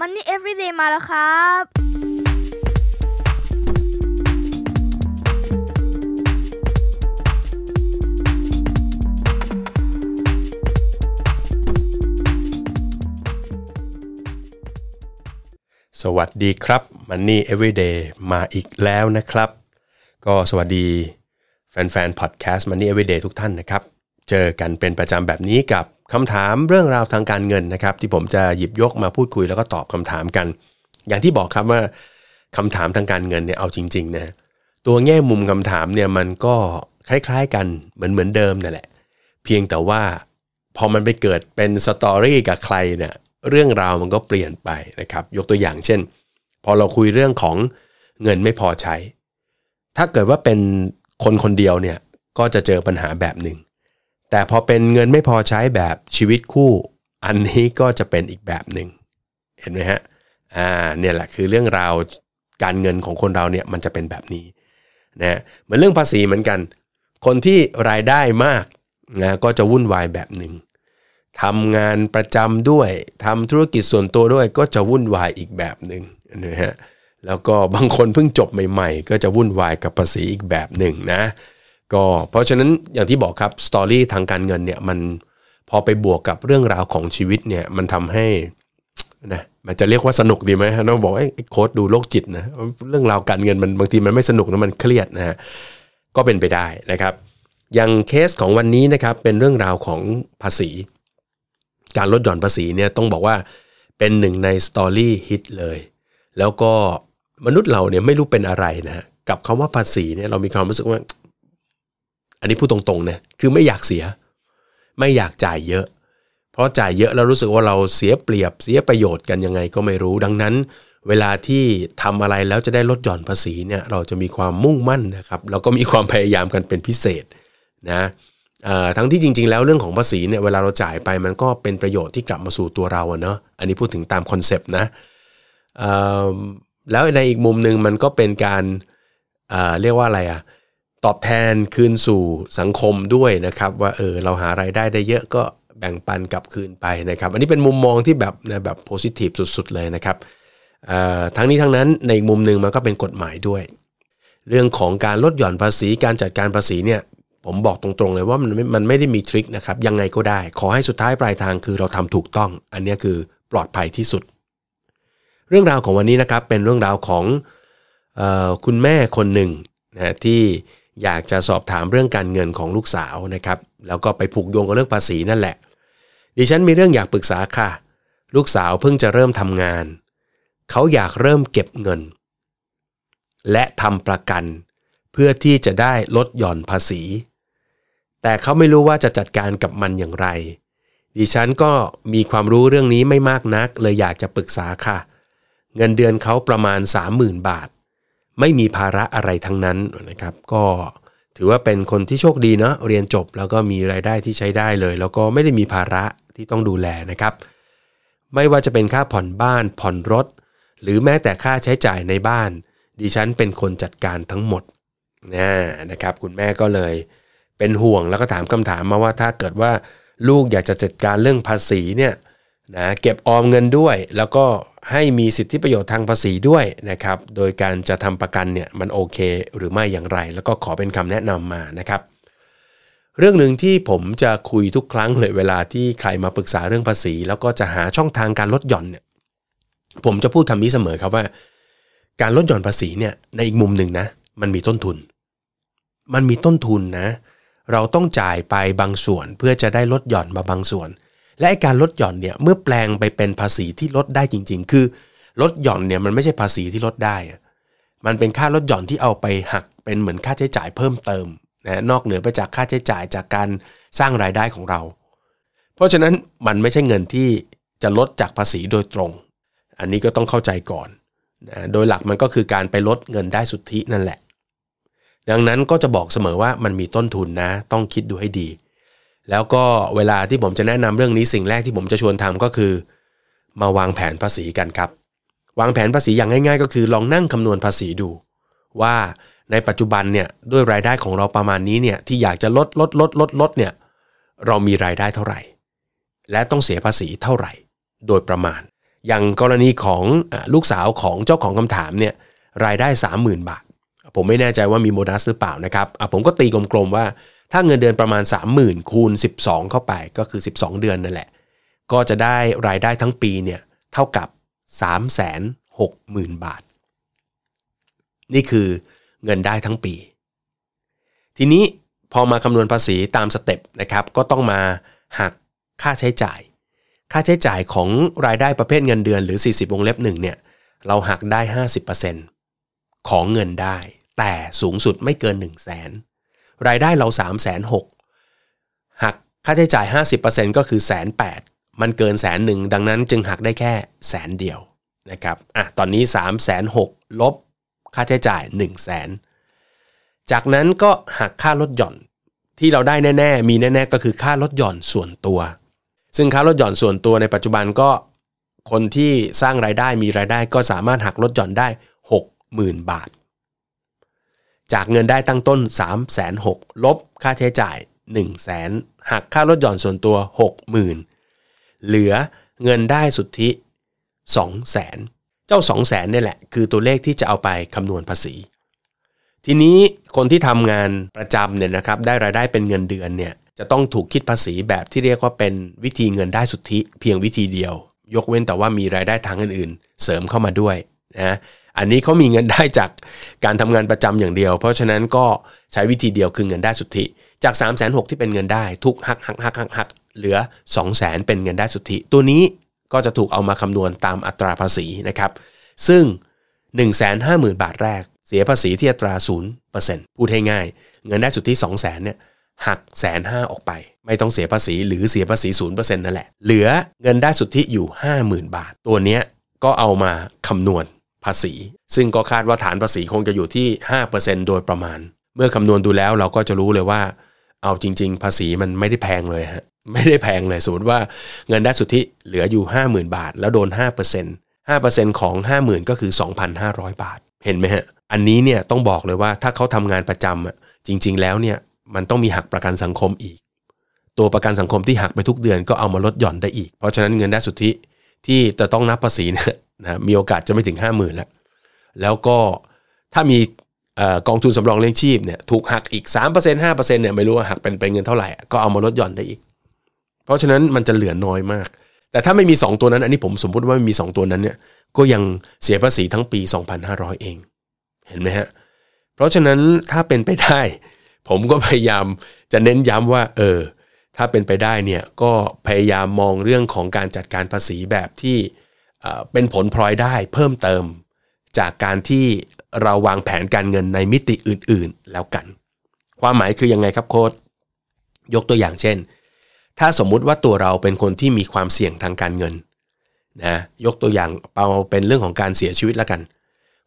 Money Everyday มาแล้วครับ สวัสดีครับ Money Everyday มาอีกแล้วนะครับ ก็สวัสดีแฟนๆ podcast Money Everyday ทุกท่านนะครับ เจอกันเป็นประจำแบบนี้กับ คำถามเรื่องราวทางการเงินนะครับ ที่ผมจะหยิบยกมาพูดคุยแล้วก็ตอบคำถามกัน อย่างที่บอกครับว่าคำถามทางการเงินเนี่ยเอาจริงๆนะตัวแง่มุมคำถามเนี่ยมันก็คล้ายๆกันเหมือนเหมือนเดิมนั่นแหละ เพียงแต่ว่าพอมันไปเกิดเป็นสตอรี่กับใครเนี่ยเรื่องราวมันก็เปลี่ยนไปนะครับยกตัวอย่างเช่น พอเราคุยเรื่องของเงินไม่พอใช้ ถ้าเกิดว่าเป็นคนคนเดียวเนี่ยก็จะเจอปัญหาแบบหนึ่ง แต่พอเป็นเงินไม่พอใช้แบบชีวิตคู่ อันนี้ก็จะเป็นอีกแบบหนึ่งเห็นไหมฮะอ่าเนี่ยแหละคือเรื่องราวการเงินของคนเราเนี่ยมันจะเป็นแบบนี้นะเหมือนเรื่องภาษีเหมือนกัน คนที่รายได้มากนะก็จะวุ่นวายแบบหนึ่งทำงานประจำด้วยทำธุรกิจส่วนตัวด้วยก็จะวุ่นวายอีกแบบหนึ่งนะฮะแล้วก็บางคนเพิ่งจบใหม่ ๆ ก็จะวุ่นวายกับภาษีอีกแบบหนึ่งนะ ก็เพราะฉะนั้นอย่างที่บอกครับสตอรี่ทางการเงินเนี่ยมันพอไปบวกกับเรื่องราวของชีวิตเนี่ยมันทำให้นะมันจะเรียกว่าสนุกดีไหมฮะน้องบอกไอ้โค้ดดูโรคจิตนะเรื่องราวการเงินมันบางทีมันไม่สนุกนะมันเครียดนะฮะก็เป็นไปได้นะครับ อย่างเคสของวันนี้นะครับเป็นเรื่องราวของภาษี การลดหย่อนภาษีเนี่ยต้องบอกว่าเป็นหนึ่งในสตอรี่ฮิตเลย แล้วก็มนุษย์เราเนี่ยไม่รู้เป็นอะไรนะฮะกับคำว่าภาษีเนี่ยเรามีความรู้สึกว่า อันนี้พูดตรงๆนะคือไม่อยากเสีย ไม่อยากจ่ายเยอะ เพราะจ่ายเยอะแล้วรู้สึกว่าเราเสียเปรียบเสียประโยชน์กันยังไงก็ไม่รู้ ดังนั้น เวลาที่ทำอะไรแล้วจะได้ลดหย่อนภาษีเนี่ยเราจะมีความมุ่งมั่นนะครับแล้วก็มีความพยายามกันเป็นพิเศษนะทั้งที่จริง ๆ แล้วเรื่องของภาษีเนี่ยเวลาเราจ่ายไปมันก็เป็นประโยชน์ที่กลับมาสู่ตัวเราเนาะอันนี้พูดถึงตาม concept นะแล้วในอีกมุมหนึ่งมันก็เป็นการเรียกว่าอะไรอะ ตอบแทนคืนสู่สังคมด้วยนะครับ ว่าเออเราหารายได้ได้เยอะก็แบ่งปันกลับคืนไปนะครับ อันนี้เป็นมุมมองที่แบบนะแบบ positive สุด ๆ เลยนะครับออทั้งนี้ทั้งนั้นในอีกมุมหนึ่งมันก็เป็นกฎหมายด้วย เรื่องของการลดหย่อนภาษีการจัดการภาษีเนี่ยผมบอกตรงๆเลยว่ามันไม่มันไม่ได้มีทริคนะครับยังไงก็ได้ ขอให้สุดท้ายปลายทางคือเราทำถูกต้อง อันนี้คือปลอดภัยที่สุด เรื่องราวของวันนี้นะครับเป็นเรื่องราวของออคุณแม่คนหนึ่งนะที่ อยากจะสอบถามเรื่องการเงินของลูกสาวนะครับ แล้วก็ไปผูกโยงกับเรื่องภาษีนั่นแหละ ดิฉันมีเรื่องอยากปรึกษาค่ะ ลูกสาวเพิ่งจะเริ่มทำงาน เขาอยากเริ่มเก็บเงิน และทำประกัน เพื่อที่จะได้ลดหย่อนภาษี แต่เขาไม่รู้ว่าจะจัดการกับมันอย่างไร ดิฉันก็มีความรู้เรื่องนี้ไม่มากนัก เลยอยากจะปรึกษาค่ะ เงินเดือนเขาประมาณ 30,000 บาท ไม่มีภาระอะไรทั้งนั้นนะครับ ก็ถือว่าเป็นคนที่โชคดีเนาะเรียนจบแล้วก็มีรายได้ที่ใช้ได้เลย แล้วก็ไม่ได้มีภาระที่ต้องดูแลนะครับ ไม่ว่าจะเป็นค่าผ่อนบ้านผ่อนรถ หรือแม้แต่ค่าใช้จ่ายในบ้าน ดิฉันเป็นคนจัดการทั้งหมดนะนะครับ คุณแม่ก็เลยเป็นห่วงแล้วก็ถามคำถามมาว่าถ้าเกิดว่าลูกอยากจะจัดการเรื่องภาษีเนี่ย นะเก็บออมเงินด้วย แล้วก็ให้มีสิทธิประโยชน์ทางภาษีด้วยนะครับ โดยการจะทำประกันเนี่ยมันโอเคหรือไม่อย่างไร แล้วก็ขอเป็นคำแนะนำมานะครับ เรื่องหนึ่งที่ผมจะคุยทุกครั้งเลยเวลาที่ใครมาปรึกษาเรื่องภาษี แล้วก็จะหาช่องทางการลดหย่อนเนี่ยผมจะพูดคำนี้เสมอครับว่า การลดหย่อนภาษีเนี่ยในอีกมุมหนึ่งนะมันมีต้นทุน มันมีต้นทุนนะ เราต้องจ่ายไปบางส่วนเพื่อจะได้ลดหย่อนมาบางส่วน และไอการลดหย่อนเนี่ยเมื่อแปลงไปเป็นภาษีที่ลดได้จริง ๆ คือลดหย่อนเนี่ยมันไม่ใช่ภาษีที่ลดได้ มันเป็นค่าลดหย่อนที่เอาไปหักเป็นเหมือนค่าใช้จ่ายเพิ่มเติมนะนอกเหนือไปจากค่าใช้จ่ายจากการสร้างรายได้ของเรา เพราะฉะนั้นมันไม่ใช่เงินที่จะลดจากภาษีโดยตรง อันนี้ก็ต้องเข้าใจก่อนนะโดยหลักมันก็คือการไปลดเงินได้สุทธินั่นแหละ ดังนั้นก็จะบอกเสมอว่ามันมีต้นทุนนะ ต้องคิดดูให้ดี แล้วก็เวลาที่ผมจะแนะนำเรื่องนี้สิ่งแรกที่ผมจะชวนทำก็คือ มาวางแผนภาษีกันครับ วางแผนภาษีอย่างง่าย ๆ ก็คือลองนั่งคำนวณภาษีดู ว่าในปัจจุบันเนี่ยด้วยรายได้ของเราประมาณนี้เนี่ยที่อยากจะลดลดลดลดลดเนี่ยเรามีรายได้เท่าไหร่ และต้องเสียภาษีเท่าไหร่ โดยประมาณ อย่างกรณีของลูกสาวของเจ้าของคำถามเนี่ยรายได้ 30,000 บาท ผมไม่แน่ใจว่ามีโบนัสหรือเปล่านะครับผมก็ตีกลมๆว่า ถ้าเงินเดือนประมาณ 30,000 คูณ 12 เข้าไปก็คือ 12 เดือนนั่นแหละ ก็จะได้รายได้ทั้งปีเนี่ยเท่ากับ 360,000 บาท นี่คือเงินได้ทั้งปี ทีนี้พอมาคำนวณภาษีตามสเต็ปนะครับก็ต้องมาหักค่าใช้จ่าย ค่าใช้จ่ายของรายได้ประเภทเงินเดือนหรือ 40 วงเล็บหนึ่งเนี่ยเราหักได้ 50%ของเงินได้ แต่สูงสุดไม่เกิน 1 0 0 0 0แสน รายได้เรา 3 6 0 0 0หักค่าใช้จ่าย 50%ก็คือแสนแมันเกินแสนหนึ่งดังนั้นจึงหักได้แค่แสนเดียวนะครับอะตอนนี้ 3 6 0 0 0ลบค่าใช้จ่าย 1 0 0 0 0แสนจากนั้นก็หักค่าลดหย่อนที่เราได้แน่ ๆ มีแน่ ๆ ก็คือค่าลดหย่อนส่วนตัว ซึ่งค่าลดหย่อนส่วนตัวในปัจจุบันก็ คนที่สร้างรายได้มีรายได้ก็สามารถหักลดหย่อนได้ 60,000 บาท จากเงินได้ตั้งต้น 3 6 0 0 0ลบค่าใช้จ่าย 1 0 0 0 0แสนหักค่าลดหย่อนส่วนตัว 60,000 เหลือเงินได้สุทธิ 2 0 0 0 0 0เจ้า 2 0 0 0 0 0นี่แหละ คือตัวเลขที่จะเอาไปคำนวณภาษี ทีนี้คนที่ทำงานประจำเนี่ยนะครับได้รายได้เป็นเงินเดือนเนี่ยจะต้องถูกคิดภาษีแบบที่เรียกว่าเป็นวิธีเงินได้สุทธิ เพียงวิธีเดียว ยกเว้นแต่ว่ามีรายได้ทางอื่นๆ เสริมเข้ามาด้วย นะอันนี้เขามีเงินได้จากการทำงานประจำอย่างเดียว เพราะฉะนั้นก็ใช้วิธีเดียวคือเงินได้สุทธิ จาก3 6 0 0 0ที่เป็นเงินได้ทุกหักหักหักหักหักเหลือ 2 0 0 0 0 0เป็นเงินได้สุทธิ ตัวนี้ก็จะถูกเอามาคำนวณตามอัตราภาษีนะครับ ซึ่ง 150,000 บาทแรก เสียภาษีที่อัตรา0%พูดให้ง่าย เงินได้สุที่2 0 0 0 0นเนี่ยหักแสนห้าออกไป ไม่ต้องเสียภาษีหรือเสียภาษี0%นั่นแหละ เหลือเงินได้สุทธิอยู่ 50,000 บาท ตัวเนี้ยก็เอามาคำนวณ ภาษี ซึ่งก็คาดว่าฐานภาษีคงจะอยู่ที่ 5%โดยประมาณ เมื่อคำนวณดูแล้วเราก็จะรู้เลยว่า เอาจริง ๆ ภาษีมันไม่ได้แพงเลยฮะไม่ได้แพงเลยสมมติว่าเงินได้สุทธิเหลืออยู่ 50,000 บาท แล้วโดน 5% 5%ของ 50,000 ก็คือ 2,500 บาท เห็นไหมฮะ อันนี้เนี่ยต้องบอกเลยว่าถ้าเขาทำงานประจำอะจริง ๆ แล้วเนี่ยมันต้องมีหักประกันสังคมอีก ตัวประกันสังคมที่หักไปทุกเดือนก็เอามาลดหย่อนได้อีก เพราะฉะนั้นเงินได้สุทธิที่จะต้องนับภาษีเนี่ย นะมีโอกาสจะไม่ถึง 5 0,000แล้วแล้วก็ถ้ามีกองทุนสำรองเลี้ยงชีพเนี่ยถูกหักอีก 3% 5%เนี่ยไม่รู้ว่าหักเป็นเป็นเงินเท่าไหร่ ก็เอามาลดหย่อนได้อีก เพราะฉะนั้นมันจะเหลือน้อยมาก แต่ถ้าไม่มี 2 ตัวนั้น อันนี้ผมสมมติว่าไม่มี 2 ตัวนั้นเนี่ยก็ยังเสียภาษีทั้งปี 2,500 เอง เห็นไหมฮะ เพราะฉะนั้นถ้าเป็นไปได้ ผมก็พยายามจะเน้นย้ำว่าเออถ้าเป็นไปได้เนี่ยก็พยายามมองเรื่องของการจัดการภาษีแบบที่ เป็นผลพลอยได้เพิ่มเติม จากการที่เราวางแผนการเงินในมิติอื่นๆแล้วกัน ความหมายคือยังไงครับโค้ดยกตัวอย่างเช่น ถ้าสมมุติว่าตัวเราเป็นคนที่มีความเสี่ยงทางการเงินนะยกตัวอย่างเอาเป็นเรื่องของการเสียชีวิตแล้วกัน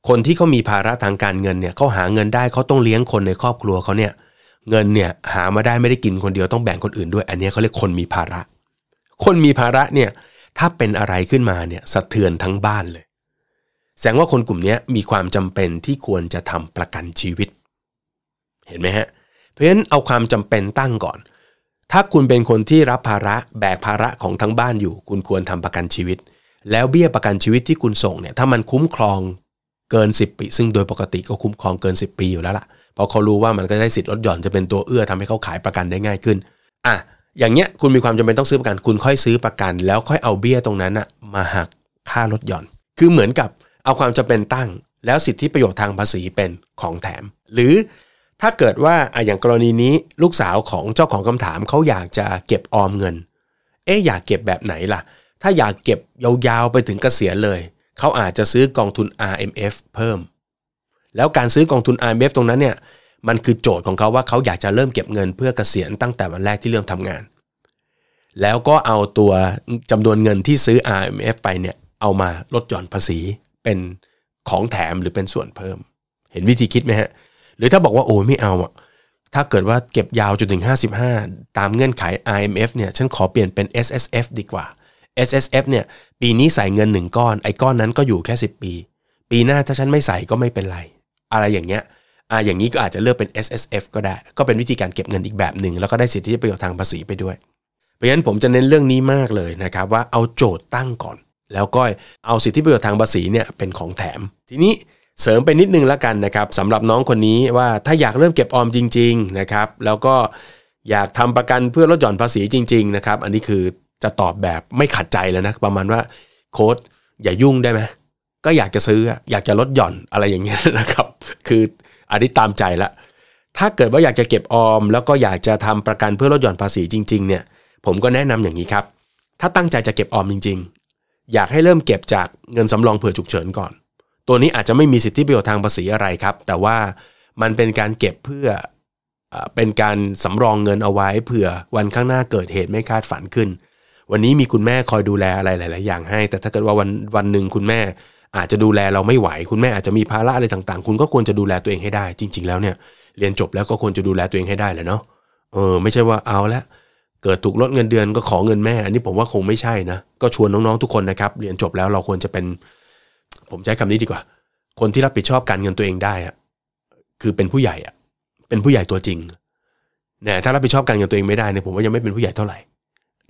คนที่เขามีภาระทางการเงินเนี่ยเขาหาเงินได้เขาต้องเลี้ยงคนในครอบครัวเขาเนี่ยเงินเนี่ยหามาได้ไม่ได้กินคนเดียวต้องแบ่งคนอื่นด้วย อันนี้เขาเรียกคนมีภาระ คนมีภาระเนี่ย ถ้าเป็นอะไรขึ้นมาเนี่ยสะเทือนทั้งบ้านเลย แสดงว่าคนกลุ่มนี้มีความจำเป็นที่ควรจะทำประกันชีวิต เห็นไหมฮะ เพราะฉะนั้นเอาความจำเป็นตั้งก่อน ถ้าคุณเป็นคนที่รับภาระแบกภาระของทั้งบ้านอยู่ คุณควรทำประกันชีวิต แล้วเบี้ยประกันชีวิตที่คุณส่งเนี่ยถ้ามันคุ้มครองเกิน 10 ปี ซึ่งโดยปกติก็คุ้มครองเกิน 10 ปีอยู่แล้วล่ะเพราะเขารู้ว่ามันก็ได้สิทธิ์ลดหย่อนจะเป็นตัวเอื้อทำให้เขาขายประกันได้ง่ายขึ้นอะ อย่างเงี้ยคุณมีความจำเป็นต้องซื้อประกันคุณค่อยซื้อประกัน แล้วค่อยเอาเบี้ยตรงนั้นอะมาหักค่าลดหย่อน คือเหมือนกับเอาความจำเป็นตั้ง แล้วสิทธิประโยชน์ทางภาษีเป็นของแถม หรือถ้าเกิดว่าอะอย่างกรณีนี้ลูกสาวของเจ้าของคำถามเขาอยากจะเก็บออมเงิน เอ๊ะอยากเก็บแบบไหนล่ะ ถ้าอยากเก็บยาวๆไปถึงเกษียณเลย เขาอาจจะซื้อกองทุน RMF เพิ่ม แล้วการซื้อกองทุน RMF ตรงนั้นเนี่ย มันคือโจทย์ของเขาว่าเขาอยากจะเริ่มเก็บเงินเพื่อเกษียณตั้งแต่วันแรกที่เริ่มทำงาน แล้วก็เอาตัวจำนวนเงินที่ซื้อ RMF ไปเนี่ยเอามาลดหย่อนภาษีเป็นของแถมหรือเป็นส่วนเพิ่ม เห็นวิธีคิดไหมฮะ หรือถ้าบอกว่าโอ้ไม่เอาอะถ้าเกิดว่าเก็บยาวจนถึง 55 ตามเงื่อนไข IMF เนี่ยฉันขอเปลี่ยนเป็น S S F ดีกว่า S S F เนี่ยปีนี้ใส่เงินหนึ่งก้อน ไอ้ก้อนนั้นก็อยู่แค่ 10 ปี ปีหน้าถ้าฉันไม่ใส่ก็ไม่เป็นไร อะไรอย่างเงี้ย อ่าอย่างนี้ก็อาจจะเลือกเป็น S S F ก็ได้ ก็เป็นวิธีการเก็บเงินอีกแบบหนึ่งแล้วก็ได้สิทธิประโยชน์ทางภาษีไปด้วย เพราะฉะนั้นผมจะเน้นเรื่องนี้มากเลยนะครับว่าเอาโจทย์ตั้งก่อน แล้วก็เอาสิทธิประโยชน์ทางภาษีเนี่ยเป็นของแถม ทีนี้เสริมไปนิดนึงแล้วกันนะครับสำหรับน้องคนนี้ว่าถ้าอยากเริ่มเก็บออมจริง ๆนะครับ แล้วก็อยากทำประกันเพื่อลดหย่อนภาษีจริง ๆ นะครับ อันนี้คือจะตอบแบบไม่ขัดใจแล้วนะประมาณว่าโค้ดอย่ายุ่งได้ไหมก็อยากจะซื้ออยากจะลดหย่อนอะไรอย่างเงี้ยนะครับ คือ อันนี้ตามใจละ ถ้าเกิดว่าอยากจะเก็บออม แล้วก็อยากจะทำประกันเพื่อลดหย่อนภาษีจริงๆเนี่ยผมก็แนะนำอย่างนี้ครับ ถ้าตั้งใจจะเก็บออมจริง ๆ อยากให้เริ่มเก็บจากเงินสำรองเผื่อฉุกเฉินก่อน ตัวนี้อาจจะไม่มีสิทธิประโยชน์ทางภาษีอะไรครับ แต่ว่ามันเป็นการเก็บเพื่อเป็นการสำรองเงินเอาไว้เผื่อวันข้างหน้าเกิดเหตุไม่คาดฝันขึ้น วันนี้มีคุณแม่คอยดูแลอะไรหลาย ๆ อย่างให้ แต่ถ้าเกิดว่าวันวันหนึ่งคุณแม่ อาจจะดูแลเราไม่ไหว คุณแม่อาจจะมีภาระอะไรต่างๆ คุณก็ควรจะดูแลตัวเองให้ได้ จริง ๆ แล้วเนี่ยเรียนจบแล้วก็ควรจะดูแลตัวเองให้ได้แหละเนาะเออไม่ใช่ว่าเอาละเกิดถูกลดเงินเดือนก็ขอเงินแม่ อันนี้ผมว่าคงไม่ใช่นะก็ชวนน้องๆทุกคนนะครับเรียนจบแล้วเราควรจะเป็น ผมใช้คำนี้ดีกว่า คนที่รับผิดชอบการเงินตัวเองได้อะคือเป็นผู้ใหญ่อะเป็นผู้ใหญ่ตัวจริงนะถ้ารับผิดชอบการเงินตัวเองไม่ได้เนี่ยผมว่ายังไม่เป็นผู้ใหญ่เท่าไหร่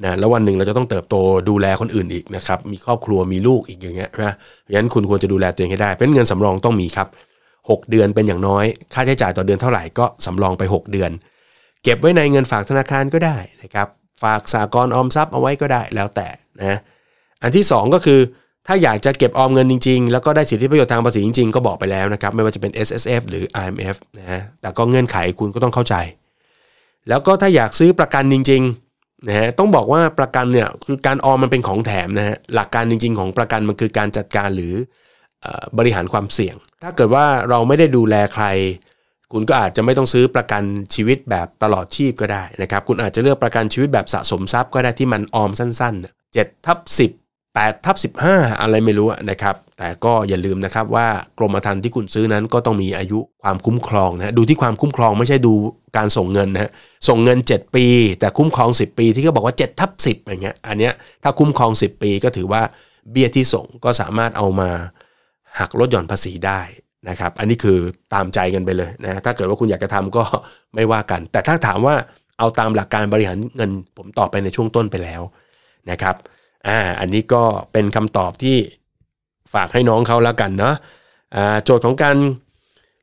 นะแล้ววันหนึ่งเราจะต้องเติบโตดูแลคนอื่นอีกนะครับมีครอบครัวมีลูกอีกอย่างเงี้ยนะเพราะฉะนั้นคุณควรจะดูแลตัวเองให้ได้ เป็นเงินสำรองต้องมีครับ 6 เดือนเป็นอย่างน้อย ค่าใช้จ่ายต่อเดือนเท่าไหร่ก็สำรองไป 6 เดือน เก็บไว้ในเงินฝากธนาคารก็ได้นะครับฝากสากลออมทรัพย์เอาไว้ก็ได้แล้วแต่นะอันที่ 2 ก็คือถ้าอยากจะเก็บออมเงินจริง ๆ แล้วก็ได้สิทธิประโยชน์ทางภาษีจริง ๆ ก็บอกไปแล้วนะครับไม่ว่าจะเป็น S S F หรือ I M F นะฮะแต่ก็เงื่อนไขคุณก็ต้องเข้าใจ แล้วก็ถ้าอยากซื้อประกันจริง ๆ นะฮะต้องบอกว่าประกันเนี่ยคือการออมมันเป็นของแถมนะฮะหลักการจริง ๆ ของประกันมันคือการจัดการหรือบริหารความเสี่ยง ถ้าเกิดว่าเราไม่ได้ดูแลใคร คุณก็อาจจะไม่ต้องซื้อประกันชีวิตแบบตลอดชีพก็ได้นะครับ คุณอาจจะเลือกประกันชีวิตแบบสะสมทรัพย์ก็ได้ที่มันออมสั้นๆ7ทับ10 8ทับ15 อะไรไม่รู้นะครับ แต่ก็อย่าลืมนะครับว่ากรมธรรม์ที่คุณซื้อนั้นก็ต้องมีอายุความคุ้มครองนะดูที่ความคุ้มครองไม่ใช่ดูการส่งเงินนะส่งเงิน 7 ปี แต่คุ้มครอง 10 ปีที่เขาบอกว่า7ทับ10อย่างเงี้ยอันเนี้ยถ้าคุ้มครอง 10 ปีก็ถือว่าเบี้ยที่ส่งก็สามารถเอามาหักลดหย่อนภาษีได้นะครับ อันนี้คือตามใจกันไปเลยนะถ้าเกิดว่าคุณอยากจะทำก็ไม่ว่ากัน แต่ถ้าถามว่าเอาตามหลักการบริหารเงินผมตอบไปในช่วงต้นไปแล้วนะครับอ่าอันนี้ก็เป็นคำตอบที่ ฝากให้น้องเขาแล้วกันเนาะอ่าโจทย์ของการ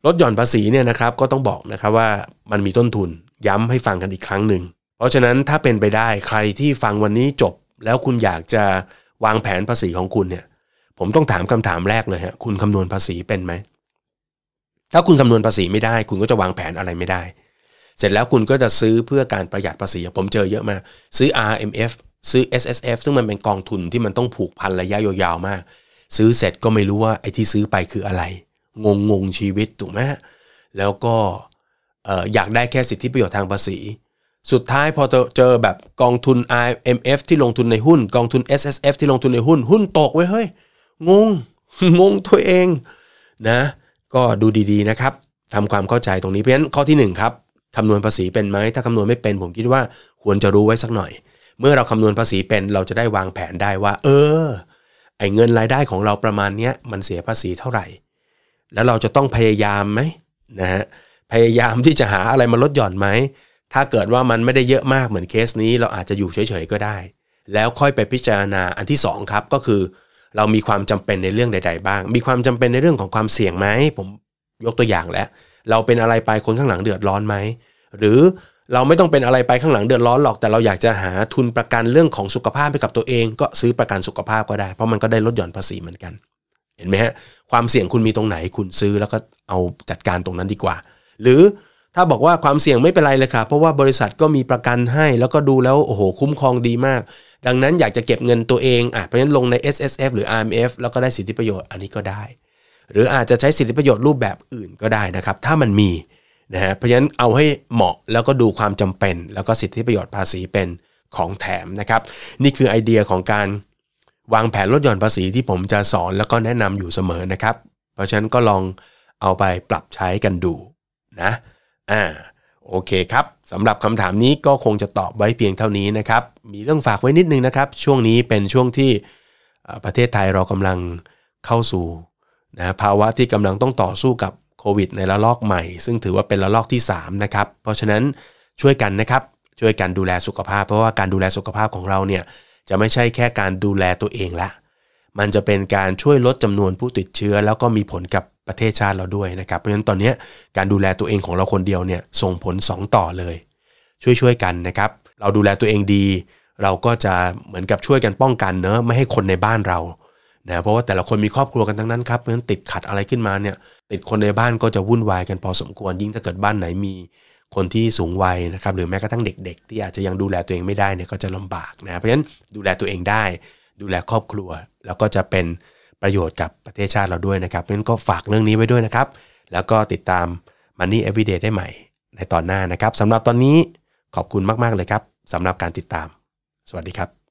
ลดหย่อนภาษีเนี่ยนะครับก็ต้องบอกนะครับว่ามันมีต้นทุนย้ำให้ฟังกันอีกครั้งหนึ่ง เพราะฉะนั้นถ้าเป็นไปได้ใครที่ฟังวันนี้จบ แล้วคุณอยากจะวางแผนภาษีของคุณเนี่ย ผมต้องถามคำถามแรกเลยฮะคุณคำนวณภาษีเป็นไหมถ้าคุณคำนวณภาษีไม่ได้ คุณก็จะวางแผนอะไรไม่ได้ เสร็จแล้วคุณก็จะซื้อเพื่อการประหยัดภาษีผมเจอเยอะมากซื้อ RMF ซื้อ SSF ซึ่งมันเป็นกองทุนที่มันต้องผูกพันระยะยาวๆมาก ซื้อเสร็จก็ไม่รู้ว่าไอ้ที่ซื้อไปคืออะไร งงงงชีวิตถูกไหมแล้วก็อยากได้แค่สิทธิประโยชน์ทางภาษี สุดท้ายพอเจอแบบกองทุน IMF ที่ลงทุนในหุ้น กองทุน SSF ที่ลงทุนในหุ้น หุ้นตกไว้เฮ้ยงงงงตัวเองนะ ก็ดูดีๆนะครับทำความเข้าใจตรงนี้เพราะฉะนั้นข้อที่1ครับคำนวณภาษีเป็นไหมถ้าคำนวณไม่เป็นผมคิดว่าควรจะรู้ไว้สักหน่อย เมื่อเราคำนวณภาษีเป็นเราจะได้วางแผนได้ว่า เออ ไอ้เงินรายได้ของเราประมาณนี้มันเสียภาษีเท่าไหร่ แล้วเราจะต้องพยายามไหมนะฮะพยายามที่จะหาอะไรมาลดหย่อนไหม ถ้าเกิดว่ามันไม่ได้เยอะมากเหมือนเคสนี้ เราอาจจะอยู่เฉยๆก็ได้ แล้วค่อยไปพิจารณาอันที่ 2 ครับก็คือ เรามีความจำเป็นในเรื่องใด ๆ บ้าง มีความจำเป็นในเรื่องของความเสี่ยงไหมผมยกตัวอย่างแล้ว เราเป็นอะไรไปคนข้างหลังเดือดร้อนไหม หรือ เราไม่ต้องเป็นอะไรไปข้างหลังเดือดร้อนหรอกแต่เราอยากจะหาทุนประกันเรื่องของสุขภาพให้กับตัวเอง ก็ซื้อประกันสุขภาพก็ได้ เพราะมันก็ได้ลดหย่อนภาษีเหมือนกัน เห็นไหมฮะความเสี่ยงคุณมีตรงไหนคุณซื้อแล้วก็เอาจัดการตรงนั้นดีกว่า หรือถ้าบอกว่าความเสี่ยงไม่เป็นไรเลยค่ะเพราะว่าบริษัทก็มีประกันให้ แล้วก็ดูแล้วโอ้โหคุ้มครองดีมาก ดังนั้นอยากจะเก็บเงินตัวเองอะเพราะฉะนั้นลงใน S S F หรือ R M F แล้วก็ได้สิทธิประโยชน์อันนี้ก็ได้ หรืออาจจะใช้สิทธิประโยชน์รูปแบบอื่นก็ได้นะครับ ถ้ามันมี นะฮะเพราะฉะนั้นเอาให้เหมาะแล้วก็ดูความจำเป็น แล้วก็สิทธิประโยชน์ภาษีเป็นของแถมนะครับ นี่คือไอเดียของการวางแผนลดหย่อนภาษีที่ผมจะสอนแล้วก็แนะนำอยู่เสมอนะครับ เพราะฉะนั้นก็ลองเอาไปปรับใช้กันดูนะอ่าโอเคครับสำหรับคำถามนี้ก็คงจะตอบไว้เพียงเท่านี้นะครับ มีเรื่องฝากไว้นิดนึงนะครับ ช่วงนี้เป็นช่วงที่ประเทศไทยเรากำลังเข้าสู่นะภาวะที่กำลังต้องต่อสู้กับ โควิดในระลอกใหม่ ซึ่งถือว่าเป็นระลอกที่3นะครับเพราะฉะนั้นช่วยกันนะครับช่วยกันดูแลสุขภาพ เพราะว่าการดูแลสุขภาพของเราเนี่ยจะไม่ใช่แค่การดูแลตัวเองละ มันจะเป็นการช่วยลดจำนวนผู้ติดเชื้อ แล้วก็มีผลกับประเทศชาติเราด้วยนะครับ เพราะฉะนั้นตอนนี้การดูแลตัวเองของเราคนเดียวเนี่ยส่งผล 2 ต่อเลย ช่วยๆกันนะครับ เราดูแลตัวเองดี เราก็จะเหมือนกับช่วยกันป้องกันเนอะไม่ให้คนในบ้านเรานะเพราะว่าแต่ละคนมีครอบครัวกันทั้งนั้นครับเพราะฉะนั้นติดขัดอะไรขึ้นมาเนี่ย ติดคนในบ้านก็จะวุ่นวายกันพอสมควร ยิ่งถ้าเกิดบ้านไหนมีคนที่สูงวัยนะครับหรือแม้กระทั่งเด็ก ๆ ที่อาจจะยังดูแลตัวเองไม่ได้เนี่ยก็จะลำบากนะเพราะฉะนั้นดูแลตัวเองได้ ดูแลครอบครัว แล้วก็จะเป็นประโยชน์กับประเทศชาติเราด้วยนะครับเพราะฉะนั้นก็ฝากเรื่องนี้ไว้ด้วยนะครับ แล้วก็ติดตาม Money Everyday ได้ใหม่ในตอนหน้านะครับสำหรับตอนนี้ขอบคุณมาก ๆ เลยครับสำหรับการติดตาม สวัสดีครับ